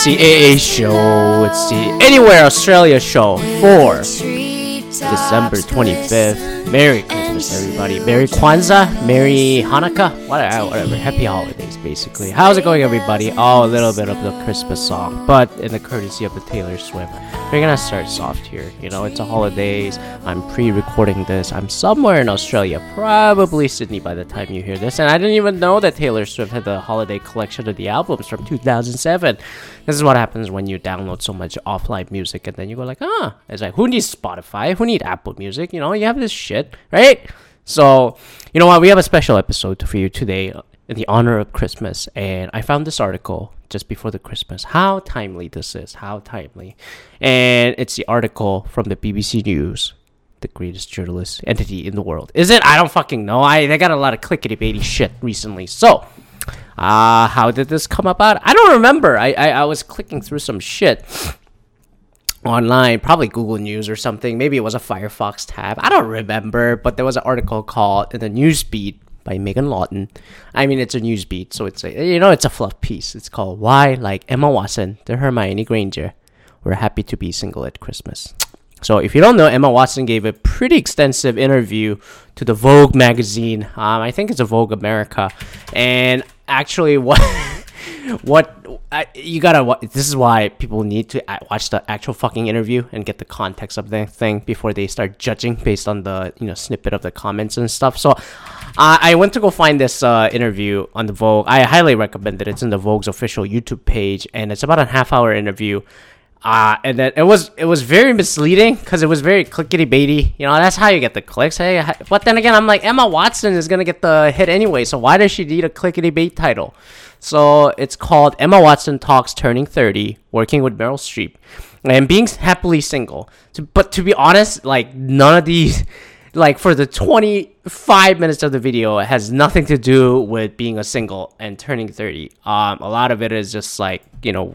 Oh, it's the I AA show. It's the. Anywhere Australia show for December 25th. glisten Merry Christmas, everybody. Merry Kwanzaa, Merry Hanukkah, whatever, whatever. Happy holidays, basically. How's it going, everybody? Oh, a little bit of the Christmas song, but in the courtesy of the Taylor Swift. We're gonna start soft here. You know, it's a holidays. I'm pre-recording this. I'm somewhere in Australia, probably Sydney by the time you hear this. And I didn't even know that Taylor Swift had the holiday collection of the albums from 2007. This is what happens when you download so much offline music, and then you go like, ah, it's like, who needs Spotify? Who need Apple Music? You know, you have this shit, right? So, you know what? We have a special episode for you today in the honor of Christmas, and I found this article just before the Christmas. How timely this is! How timely, and it's the article from the BBC News, the greatest journalist entity in the world. Is it? I don't fucking know. I they got a lot of clickety baity shit recently, so. Uh, how did this come about? I don't remember. I, I, I was clicking through some shit online, probably Google News or something. Maybe it was a Firefox tab. I don't remember, but there was an article called in the Newsbeat by Megan Lawton. I mean, it's a Newsbeat, so it's a you know it's a fluff piece. It's called "Why Like Emma Watson to Hermione Granger, We're Happy to Be Single at Christmas." So if you don't know, Emma Watson gave a pretty extensive interview to the Vogue magazine. Um, I think it's a Vogue America, and actually, what what I, you gotta this is why people need to watch the actual fucking interview and get the context of the thing before they start judging based on the you know snippet of the comments and stuff so uh, i went to go find this uh, interview on the vogue i highly recommend it it's in the vogue's official youtube page and it's about a half hour interview uh, and then it was it was very misleading because it was very clickety baity. You know, that's how you get the clicks. Hey, but then again, I'm like Emma Watson is gonna get the hit anyway, so why does she need a clickety bait title? So it's called Emma Watson talks turning 30, working with Meryl Streep, and being happily single. But to be honest, like none of these. Like for the 25 minutes of the video, it has nothing to do with being a single and turning 30. Um, a lot of it is just like, you know,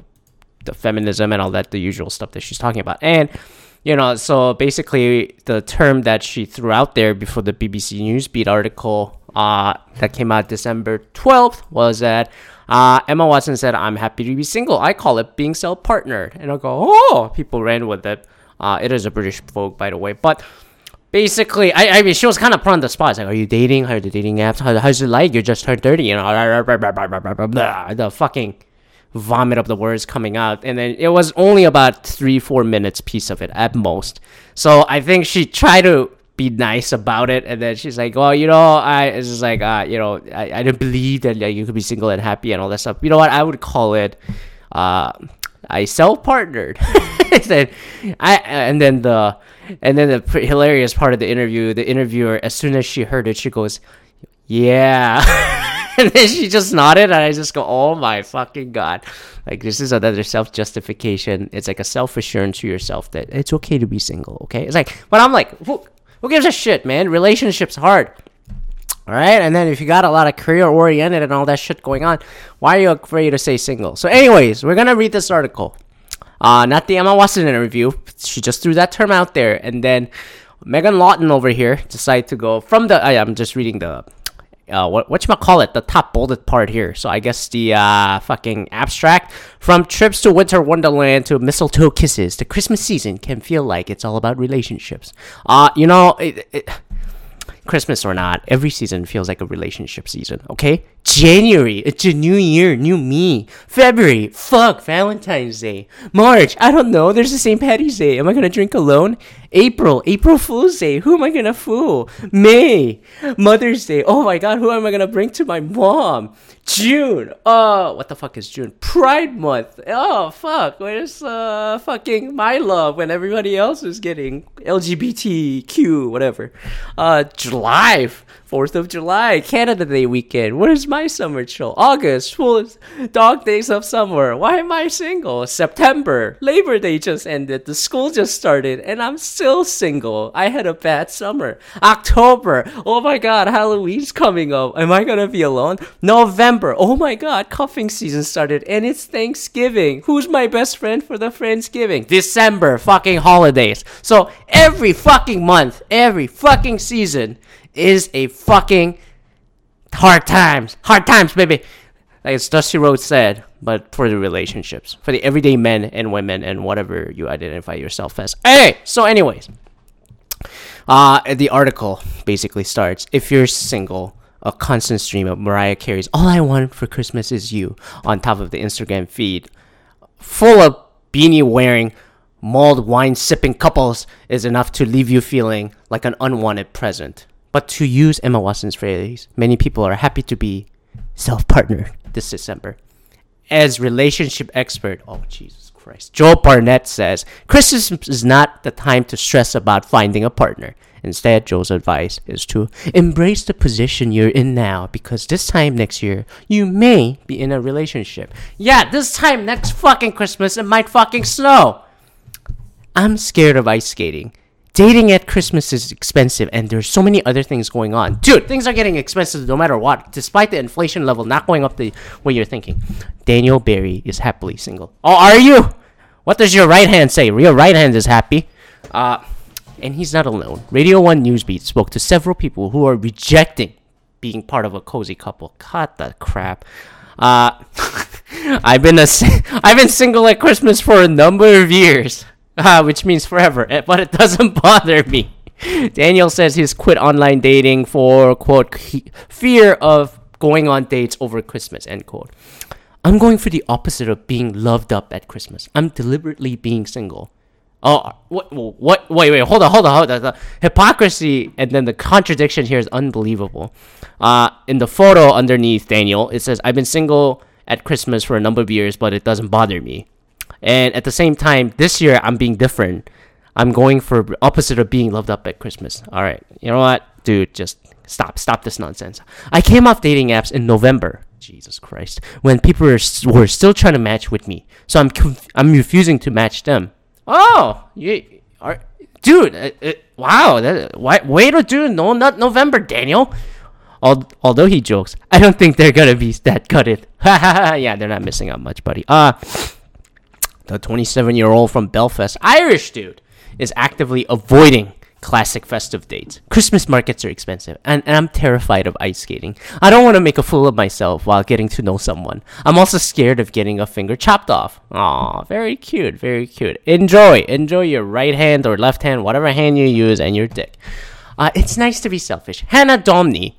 the feminism and all that, the usual stuff that she's talking about. And, you know, so basically the term that she threw out there before the BBC Newsbeat article uh, that came out December 12th was that uh, Emma Watson said, I'm happy to be single. I call it being self partnered. And I go, oh, people ran with it. Uh, it is a British Vogue, by the way. But basically, I, I mean, she was kind of put on the spot. It's like, are you dating? How are the dating apps? How, how's it like? You just turned 30, you know, the fucking vomit of the words coming out and then it was only about three four minutes piece of it at most so i think she tried to be nice about it and then she's like well you know i it's just like uh you know i, I didn't believe that like, you could be single and happy and all that stuff you know what i would call it uh i self-partnered I said i and then the and then the hilarious part of the interview the interviewer as soon as she heard it she goes yeah. and then she just nodded, and I just go, oh my fucking god. Like, this is another self justification. It's like a self assurance to yourself that it's okay to be single, okay? It's like, but I'm like, who, gives a shit, man? Relationships hard. All right, and then if you got a lot of career oriented and all that shit going on, why are you afraid to say single? So, anyways, we're gonna read this article. Uh, not the Emma Watson interview. She just threw that term out there, and then Megan Lawton over here decided to go from the. I, I'm just reading the uh, what what you call it, the top bolded part here. So I guess the uh, fucking abstract from trips to winter wonderland to mistletoe kisses. The Christmas season can feel like it's all about relationships. Uh, you know, it, it, Christmas or not, every season feels like a relationship season. Okay, January, it's a new year, new me. February, fuck Valentine's Day. March, I don't know. There's the St. Patty's Day. Am I gonna drink alone? April, April Fool's Day. Who am I gonna fool? May, Mother's Day. Oh my God, who am I gonna bring to my mom? June. Oh, what the fuck is June? Pride Month. Oh fuck, where's uh fucking my love when everybody else is getting LGBTQ whatever? Uh, July. 4th of July, Canada Day weekend. Where's my summer chill? August, full dog days of summer. Why am I single? September, Labor Day just ended. The school just started, and I'm still single. I had a bad summer. October. Oh my god, Halloween's coming up. Am I gonna be alone? November. Oh my god, cuffing season started and it's Thanksgiving. Who's my best friend for the Friendsgiving? December. Fucking holidays. So every fucking month, every fucking season is a fucking hard times. Hard times, baby. Like as Dusty Rhodes said, but for the relationships, for the everyday men and women and whatever you identify yourself as. Hey, so anyways, uh, the article basically starts: If you're single, a constant stream of Mariah Carey's "All I Want for Christmas Is You" on top of the Instagram feed, full of beanie wearing, mulled wine sipping couples is enough to leave you feeling like an unwanted present. But to use Emma Watson's phrase, many people are happy to be self partnered this December. As relationship expert, oh Jesus Christ, Joe Barnett says Christmas is not the time to stress about finding a partner. Instead, Joe's advice is to embrace the position you're in now because this time next year, you may be in a relationship. Yeah, this time next fucking Christmas, it might fucking snow. I'm scared of ice skating. Dating at Christmas is expensive, and there's so many other things going on. Dude, things are getting expensive no matter what, despite the inflation level not going up the way you're thinking. Daniel Barry is happily single. Oh, are you? What does your right hand say? Your right hand is happy. Uh, and he's not alone. Radio 1 Newsbeat spoke to several people who are rejecting being part of a cozy couple. Cut the crap. Uh, I've been a, I've been single at Christmas for a number of years uh, which means forever, eh, but it doesn't bother me. Daniel says he's quit online dating for, quote, fear of going on dates over Christmas, end quote. I'm going for the opposite of being loved up at Christmas. I'm deliberately being single. Oh, what, what, wait, wait, hold on, hold on, hold on. The hypocrisy and then the contradiction here is unbelievable. Uh, in the photo underneath Daniel, it says, I've been single at Christmas for a number of years, but it doesn't bother me. And at the same time, this year I'm being different. I'm going for opposite of being loved up at Christmas. All right, you know what, dude? Just stop, stop this nonsense. I came off dating apps in November. Jesus Christ, when people were, were still trying to match with me, so I'm conf- I'm refusing to match them. Oh, you are, dude. Uh, uh, wow, that, why, way to do no, not November, Daniel. although he jokes, I don't think they're gonna be that gutted. yeah, they're not missing out much, buddy. Uh the 27 year old from Belfast, Irish dude, is actively avoiding classic festive dates. Christmas markets are expensive, and, and I'm terrified of ice skating. I don't want to make a fool of myself while getting to know someone. I'm also scared of getting a finger chopped off. Aw, very cute, very cute. Enjoy, enjoy your right hand or left hand, whatever hand you use, and your dick. Uh, it's nice to be selfish. Hannah Domney.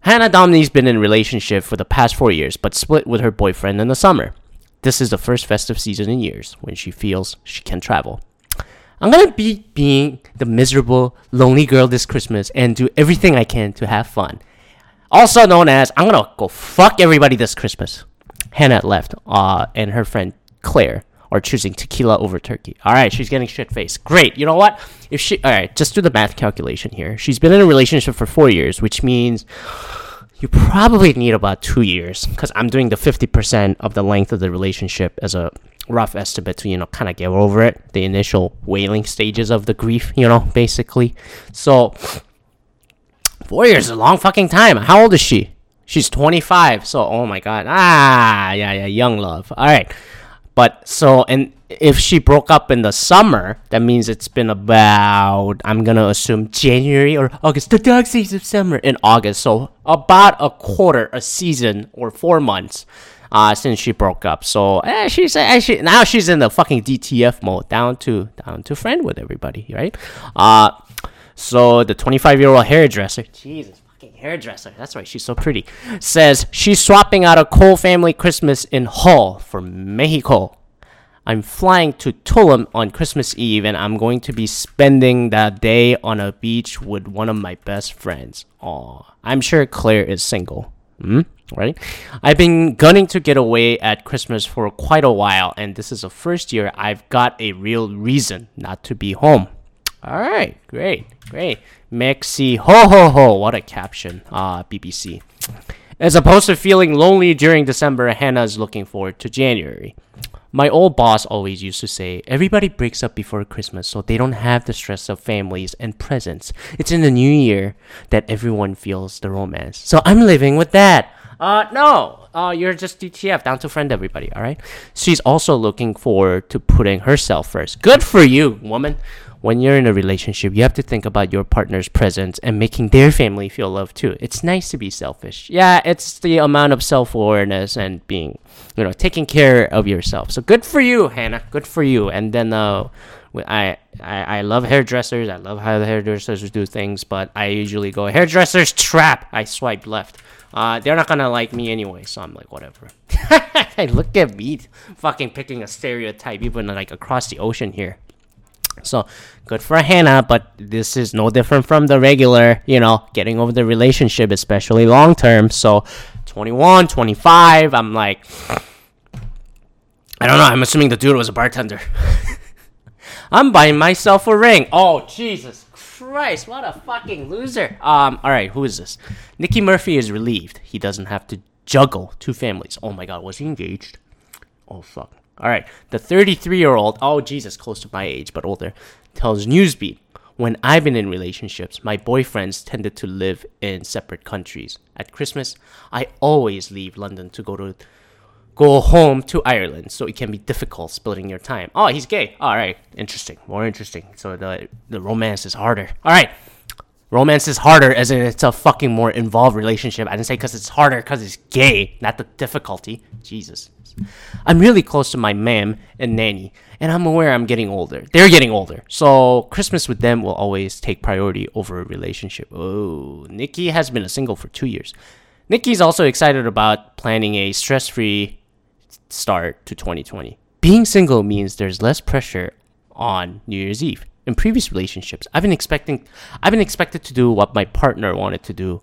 Hannah Domney's been in a relationship for the past four years, but split with her boyfriend in the summer. This is the first festive season in years when she feels she can travel. I'm gonna be being the miserable, lonely girl this Christmas and do everything I can to have fun. Also known as I'm gonna go fuck everybody this Christmas. Hannah left, uh, and her friend Claire are choosing tequila over turkey. All right, she's getting shit faced. Great. You know what? If she, all right, just do the math calculation here. She's been in a relationship for four years, which means you probably need about two years because I'm doing the 50% of the length of the relationship as a rough estimate to, you know, kind of get over it, the initial wailing stages of the grief, you know, basically. So, four years is a long fucking time. How old is she? She's 25. So, oh my God. Ah, yeah, yeah, young love. All right. But so, and if she broke up in the summer, that means it's been about, I'm gonna assume January or August, the dog season of summer in August. So about a quarter, a season, or four months uh, since she broke up. So eh, she's actually now she's in the fucking DTF mode, down to down to friend with everybody, right? Uh, so the 25 year old hairdresser, Jesus fucking hairdresser. That's right, she's so pretty. Says she's swapping out a Cole family Christmas in Hull for Mexico. I'm flying to Tulum on Christmas Eve and I'm going to be spending that day on a beach with one of my best friends. Aw, I'm sure Claire is single. Hmm? Right? I've been gunning to get away at Christmas for quite a while, and this is the first year I've got a real reason not to be home. All right, great, great. Mexi ho ho ho. What a caption. Ah, uh, BBC. As opposed to feeling lonely during December, Hannah is looking forward to January. My old boss always used to say, everybody breaks up before Christmas so they don't have the stress of families and presents. It's in the new year that everyone feels the romance. So I'm living with that. Uh, no, uh, you're just DTF, down to friend everybody, alright? She's also looking forward to putting herself first. Good for you, woman when you're in a relationship, you have to think about your partner's presence and making their family feel loved too. It's nice to be selfish. Yeah, it's the amount of self awareness and being, you know, taking care of yourself. So good for you, Hannah. Good for you. And then, uh, I, I I love hairdressers. I love how the hairdressers do things, but I usually go hairdressers trap. I swipe left. Uh, they're not gonna like me anyway, so I'm like whatever. Look at me, fucking picking a stereotype even like across the ocean here. So good for Hannah, but this is no different from the regular, you know, getting over the relationship, especially long term. So 21, 25, I'm like, I don't know. I'm assuming the dude was a bartender. I'm buying myself a ring. Oh, Jesus Christ. What a fucking loser. Um, all right, who is this? Nikki Murphy is relieved. He doesn't have to juggle two families. Oh my God, was he engaged? Oh, fuck. All right. The 33 year old, oh, Jesus, close to my age, but older, tells Newsbeat when I've been in relationships, my boyfriends tended to live in separate countries. At Christmas, I always leave London to go to go home to Ireland, so it can be difficult splitting your time. Oh, he's gay. All right, interesting, more interesting. So the the romance is harder. All right, romance is harder as in it's a fucking more involved relationship. I didn't say because it's harder because it's gay, not the difficulty. Jesus. I'm really close to my mom and nanny, and I'm aware I'm getting older. They're getting older, so Christmas with them will always take priority over a relationship. Oh, Nikki has been a single for two years. Nikki's also excited about planning a stress-free start to 2020. Being single means there's less pressure on New Year's Eve. In previous relationships, I've been expecting I've been expected to do what my partner wanted to do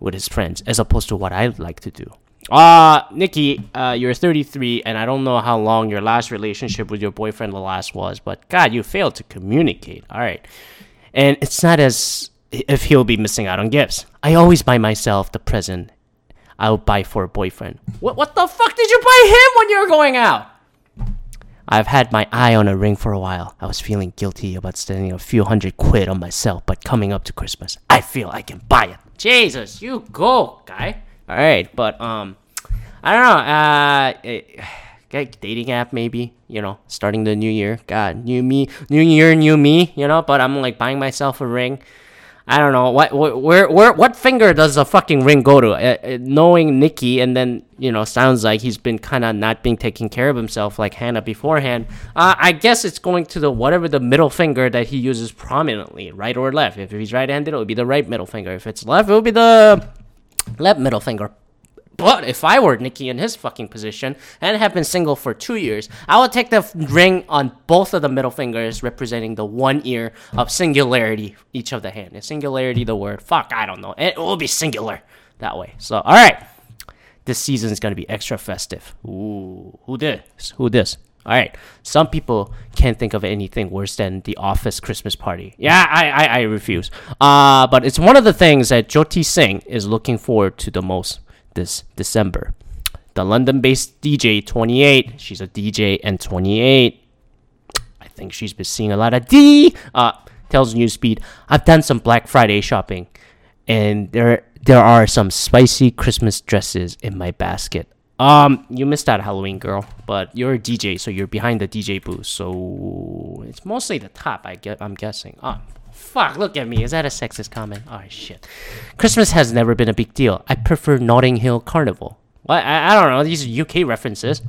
with his friends as opposed to what I'd like to do. Uh, Nikki, uh, you're 33, and I don't know how long your last relationship with your boyfriend the last was, but God, you failed to communicate. All right. And it's not as if he'll be missing out on gifts. I always buy myself the present I'll buy for a boyfriend. What, what the fuck did you buy him when you were going out? I've had my eye on a ring for a while. I was feeling guilty about spending a few hundred quid on myself, but coming up to Christmas, I feel I can buy it. Jesus, you go, guy. All right, but um, I don't know. Uh, it, dating app maybe. You know, starting the new year. God, new me, new year, new me. You know, but I'm like buying myself a ring. I don't know what, where where what finger does the fucking ring go to? Uh, uh, knowing Nikki, and then you know, sounds like he's been kind of not being taking care of himself like Hannah beforehand. Uh, I guess it's going to the whatever the middle finger that he uses prominently, right or left. If he's right-handed, it would be the right middle finger. If it's left, it would be the left middle finger. But if I were Nikki in his fucking position and have been single for two years, I would take the ring on both of the middle fingers, representing the one ear of singularity, each of the hand. Is singularity the word? Fuck, I don't know. It will be singular that way. So, all right. This season is to be extra festive. Ooh, who this? Who this? All right. Some people can't think of anything worse than the office Christmas party. Yeah, I, I, I refuse. Uh, but it's one of the things that Jyoti Singh is looking forward to the most this December. The London based DJ 28, she's a DJ and 28. I think she's been seeing a lot of D. Uh, tells Newsbeat, I've done some Black Friday shopping and there there are some spicy Christmas dresses in my basket. Um, you missed out Halloween girl, but you're a DJ, so you're behind the DJ booth, so it's mostly the top. I get, I'm guessing. Ah, Fuck, look at me. Is that a sexist comment? Oh, shit. Christmas has never been a big deal. I prefer Notting Hill Carnival. What? I, I don't know. These are UK references.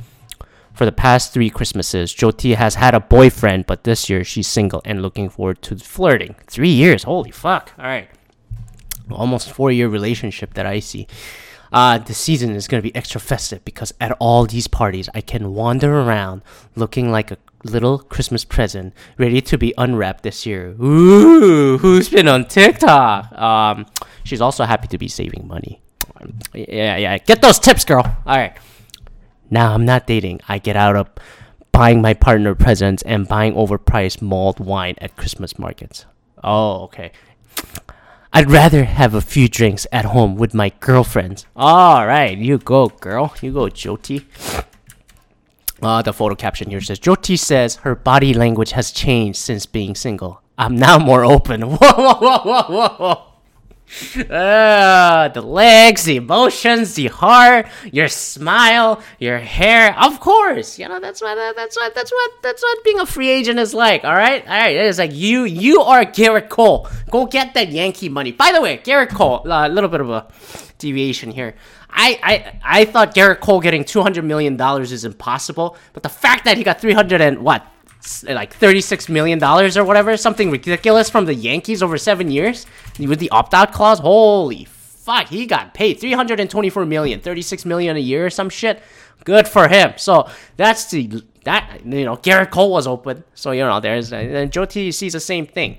For the past three Christmases, Jyoti has had a boyfriend, but this year she's single and looking forward to flirting. Three years. Holy fuck. All right. Almost four year relationship that I see. Uh, the season is going to be extra festive because at all these parties, I can wander around looking like a little Christmas present ready to be unwrapped this year. Ooh, who's been on TikTok? Um, she's also happy to be saving money. Yeah, yeah. Get those tips, girl. All right. Now I'm not dating. I get out of buying my partner presents and buying overpriced mulled wine at Christmas markets. Oh, okay. I'd rather have a few drinks at home with my girlfriends. All right, you go, girl. You go, Jyoti. Uh, the photo caption here says Jyoti says her body language has changed since being single. I'm now more open. Whoa, whoa, whoa, whoa, whoa. Uh, the legs, the emotions, the heart, your smile, your hair. Of course, you know that's what that's what that's what that's what being a free agent is like. All right, all right. It is like you you are Gerrit Cole. Go get that Yankee money. By the way, Gerrit Cole. A uh, little bit of a deviation here. I, I I thought Gerrit Cole getting two hundred million dollars is impossible, but the fact that he got three hundred and what like $36 million or whatever, something ridiculous from the Yankees over seven years with the opt out clause. Holy fuck, he got paid 324 million, 36 million a year or some shit. Good for him. So that's the that you know Gerrit Cole was open. So you know there's uh, and Jyoti sees the same thing.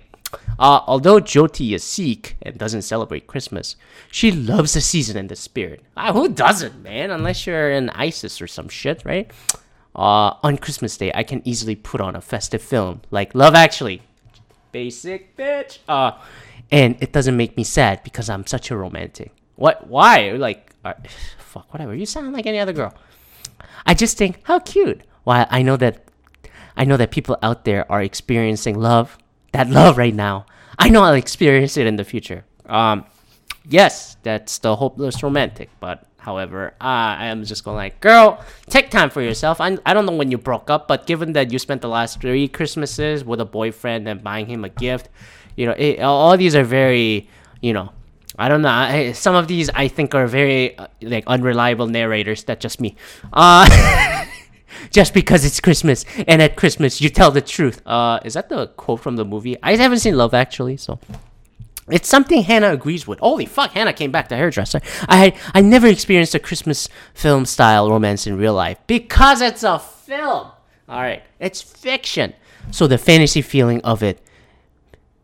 Uh, although Jyoti is Sikh and doesn't celebrate Christmas, she loves the season and the spirit. Uh, who doesn't, man? Unless you're in ISIS or some shit, right? uh, on Christmas Day, I can easily put on a festive film like Love Actually. Basic bitch. Uh, and it doesn't make me sad because I'm such a romantic. What? Why? Like, uh, fuck, whatever. You sound like any other girl. I just think how cute. Why? I know that, I know that people out there are experiencing love, that love right now. I know I'll experience it in the future. Um, yes, that's the hopeless romantic, but However, uh, I am just going like, girl, take time for yourself. I, I don't know when you broke up, but given that you spent the last three Christmases with a boyfriend and buying him a gift, you know, it, all these are very, you know, I don't know. I, some of these I think are very uh, like unreliable narrators. That's just me. Uh, just because it's Christmas and at Christmas you tell the truth. Uh, is that the quote from the movie? I haven't seen Love Actually, so it's something Hannah agrees with. Holy fuck, Hannah came back to hairdresser. I I never experienced a Christmas film style romance in real life because it's a film. All right, it's fiction. So the fantasy feeling of it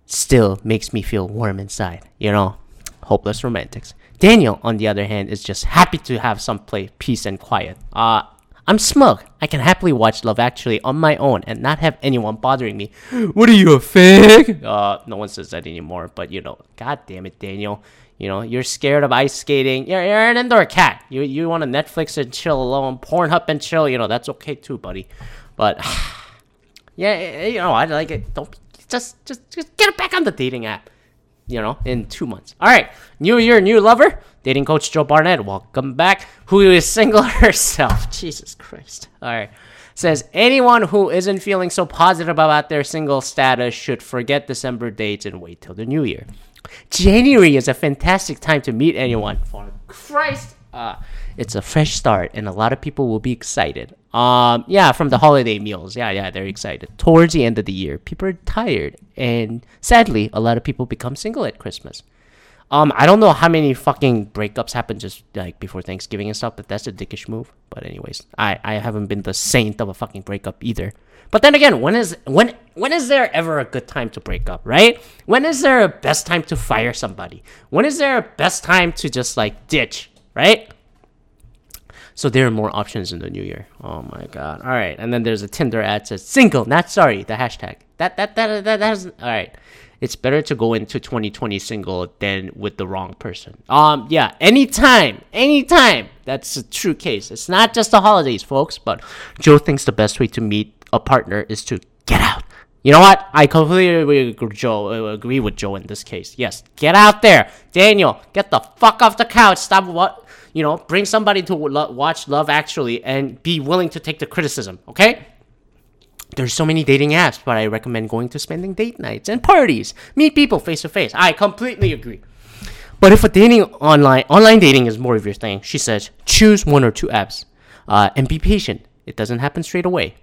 still makes me feel warm inside. You know, hopeless romantics. Daniel, on the other hand, is just happy to have some play, peace and quiet. Uh, I'm smug. I can happily watch Love Actually on my own and not have anyone bothering me. What are you, a fag? Uh, no one says that anymore, but you know, god damn it, Daniel. You know, you're scared of ice skating. You're, you're an indoor cat. You you want to Netflix and chill alone, Pornhub and chill. You know, that's okay too, buddy. But yeah, you know, I like it. Don't just just just get it back on the dating app you know, in two months. All right, new year, new lover. Dating coach Joe Barnett, welcome back. Who is single herself? Jesus Christ. All right. Says anyone who isn't feeling so positive about their single status should forget December dates and wait till the new year. January is a fantastic time to meet anyone. For Christ. Uh, it's a fresh start, and a lot of people will be excited. Um, yeah, from the holiday meals. Yeah, yeah, they're excited. Towards the end of the year, people are tired, and sadly, a lot of people become single at Christmas. Um, I don't know how many fucking breakups happen just like before Thanksgiving and stuff, but that's a dickish move. But anyways, I I haven't been the saint of a fucking breakup either. But then again, when is when when is there ever a good time to break up, right? When is there a best time to fire somebody? When is there a best time to just like ditch, right? So there are more options in the new year. Oh my god! All right, and then there's a Tinder ad says single, not sorry. The hashtag that that that that, that has all right. It's better to go into 2020 single than with the wrong person. Um, yeah, anytime, anytime. That's a true case. It's not just the holidays, folks. But Joe thinks the best way to meet a partner is to get out. You know what? I completely Joe, uh, agree with Joe in this case. Yes, get out there, Daniel. Get the fuck off the couch. Stop what you know, bring somebody to lo- watch Love Actually and be willing to take the criticism, okay? There's so many dating apps, but I recommend going to spending date nights and parties. Meet people face to face. I completely agree. But if a dating online online dating is more of your thing, she says, choose one or two apps, uh, and be patient. It doesn't happen straight away.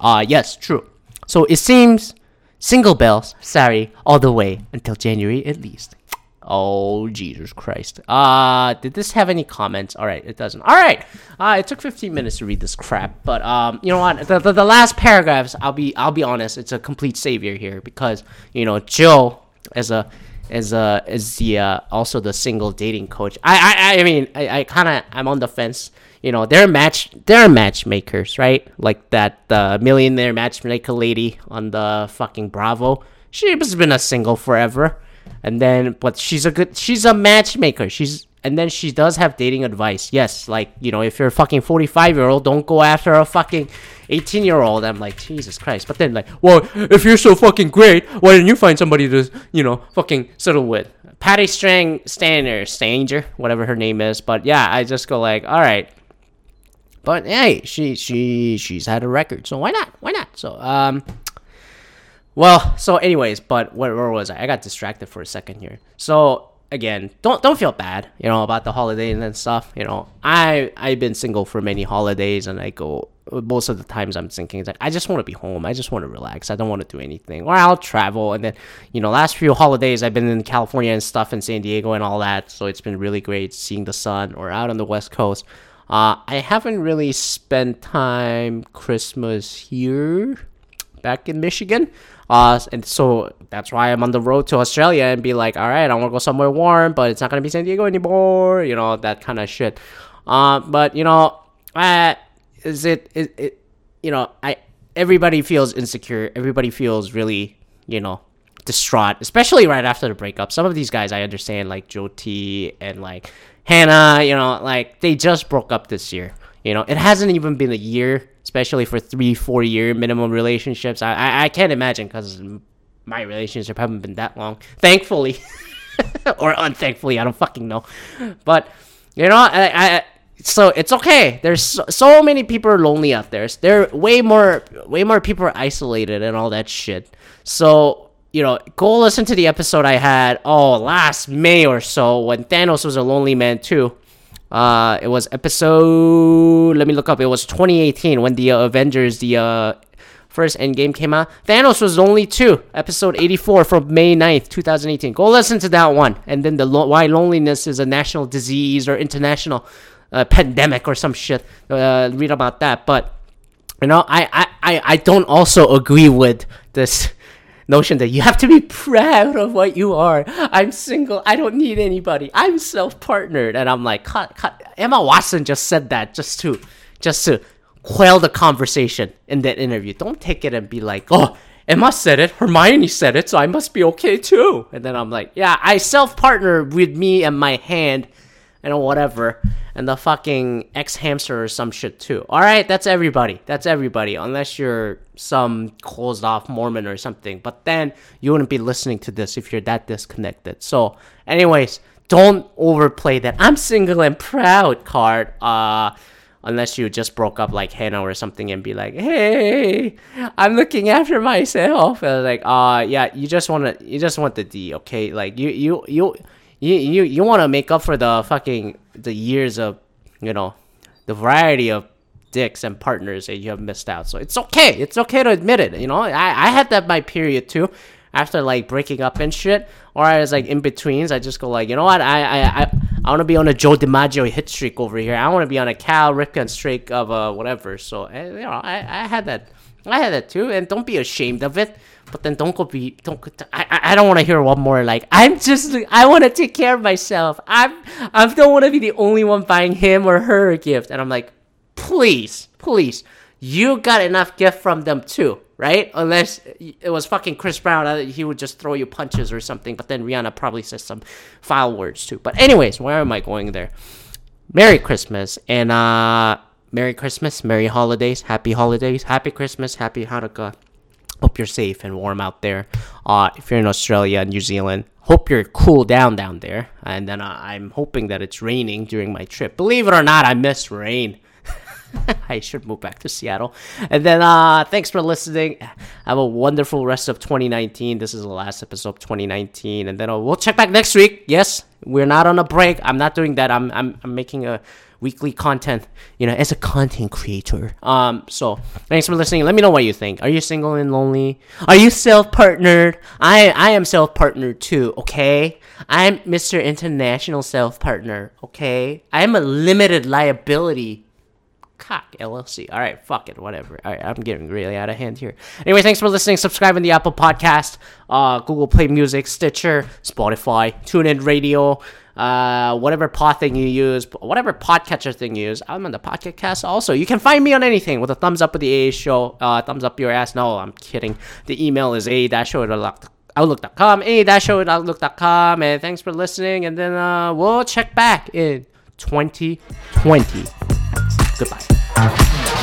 Uh yes, true. So it seems single bells, sorry, all the way until January at least. Oh Jesus Christ! Uh did this have any comments? All right, it doesn't. All right, uh, it took 15 minutes to read this crap, but um, you know what? The, the, the last paragraphs, I'll be I'll be honest, it's a complete savior here because you know Joe as a as a as the uh, also the single dating coach. I I I mean I, I kind of I'm on the fence. You know they're match they're matchmakers, right? Like that uh, millionaire matchmaker lady on the fucking Bravo. She's been a single forever And then, but she's a good, she's a matchmaker. She's, and then she does have dating advice. Yes, like, you know, if you're a fucking 45 year old, don't go after a fucking 18 year old. I'm like, Jesus Christ. But then, like, well, if you're so fucking great, why didn't you find somebody to, you know, fucking settle with? Patti Strang, Stander, Stanger, whatever her name is. But yeah, I just go like, all right. But hey, she she she's had a record, so why not? Why not? So um, well, so anyways, but where, where was I? I got distracted for a second here. So again, don't don't feel bad, you know, about the holiday and stuff. You know, I I've been single for many holidays, and I go most of the times I'm thinking like I just want to be home. I just want to relax. I don't want to do anything, or I'll travel. And then you know, last few holidays I've been in California and stuff, in San Diego and all that. So it's been really great seeing the sun or out on the West Coast. Uh, I haven't really spent time Christmas here back in Michigan. Uh, and so that's why I'm on the road to Australia and be like, all right, I want to go somewhere warm, but it's not gonna be San Diego anymore, you know, that kind of shit. Uh, but you know, is it, it, it, you know, I everybody feels insecure. Everybody feels really, you know, distraught, especially right after the breakup. Some of these guys I understand, like Jyoti and like Hannah, you know, like they just broke up this year. You know, it hasn't even been a year, especially for three, four year minimum relationships. I I, I can't imagine because my relationship haven't been that long, thankfully, or unthankfully, I don't fucking know. But you know, I, I so it's okay. There's so, so many people are lonely out there. There way more way more people are isolated and all that shit. So you know, go listen to the episode I had oh last May or so when Thanos was a lonely man too. Uh, it was episode. Let me look up. It was 2018 when the uh, Avengers, the uh, first Endgame came out. Thanos was only two. Episode 84 from May 9th, 2018. Go listen to that one. And then the lo- why loneliness is a national disease or international uh, pandemic or some shit. Uh, read about that. But you know, I, I, I, I don't also agree with this notion that you have to be proud of what you are. I'm single. I don't need anybody. I'm self-partnered. And I'm like, cut, cut. Emma Watson just said that just to, just to quell the conversation in that interview. Don't take it and be like, oh, Emma said it, Hermione said it, so I must be okay too. And then I'm like, yeah, I self-partner with me and my hand and whatever and the fucking xHamster or some shit too. All right, that's everybody. That's everybody, unless you're some closed off Mormon or something. But then you wouldn't be listening to this if you're that disconnected. So, anyways, don't overplay that I'm single and proud card. Uh, unless you just broke up like Hannah or something and be like, hey, I'm looking after myself. And like, uh, yeah, you just want to, you just want the D, okay? Like you, you, you you you you want to make up for the fucking the years of you know the variety of dicks and partners that you have missed out. So it's okay. It's okay to admit it. You know, I I had that my period too. After like breaking up and shit, or I was like in betweens, I just go like, you know what, I I I, I want to be on a Joe DiMaggio hit streak over here. I want to be on a Cal Ripken streak of uh whatever. So eh, you know, I I had that, I had that too, and don't be ashamed of it. But then don't go be don't. I I don't want to hear one more like I'm just I want to take care of myself. I'm I don't want to be the only one buying him or her a gift. And I'm like, please, please, you got enough gift from them too, right? Unless it was fucking Chris Brown, uh, he would just throw you punches or something. But then Rihanna probably says some foul words too. But anyways, where am I going there? Merry Christmas and uh. Merry Christmas, Merry Holidays, Happy Holidays, Happy Christmas, Happy Hanukkah. Hope you're safe and warm out there. Uh, if you're in Australia and New Zealand, hope you're cool down down there. And then uh, I'm hoping that it's raining during my trip. Believe it or not, I miss rain. I should move back to Seattle. And then uh thanks for listening. Have a wonderful rest of 2019. This is the last episode of 2019 and then uh, we'll check back next week. Yes, we're not on a break. I'm not doing that. I'm I'm, I'm making a weekly content, you know, as a content creator. Um, so thanks for listening. Let me know what you think. Are you single and lonely? Are you self-partnered? I I am self-partnered too, okay? I'm Mr. International Self-Partner, okay? I'm a limited liability cock LLC. All right, fuck it, whatever. All right, I'm getting really out of hand here. Anyway, thanks for listening. Subscribe on the Apple Podcast, uh, Google Play Music, Stitcher, Spotify, TuneIn Radio, uh, whatever pod thing you use, whatever podcatcher thing you use. I'm on the podcast also. You can find me on anything with a thumbs up with the A show. Uh, thumbs up your ass. No, I'm kidding. The email is a show outlook.com. Any that show at outlook.com. And thanks for listening. And then uh, we'll check back in 2020. Goodbye.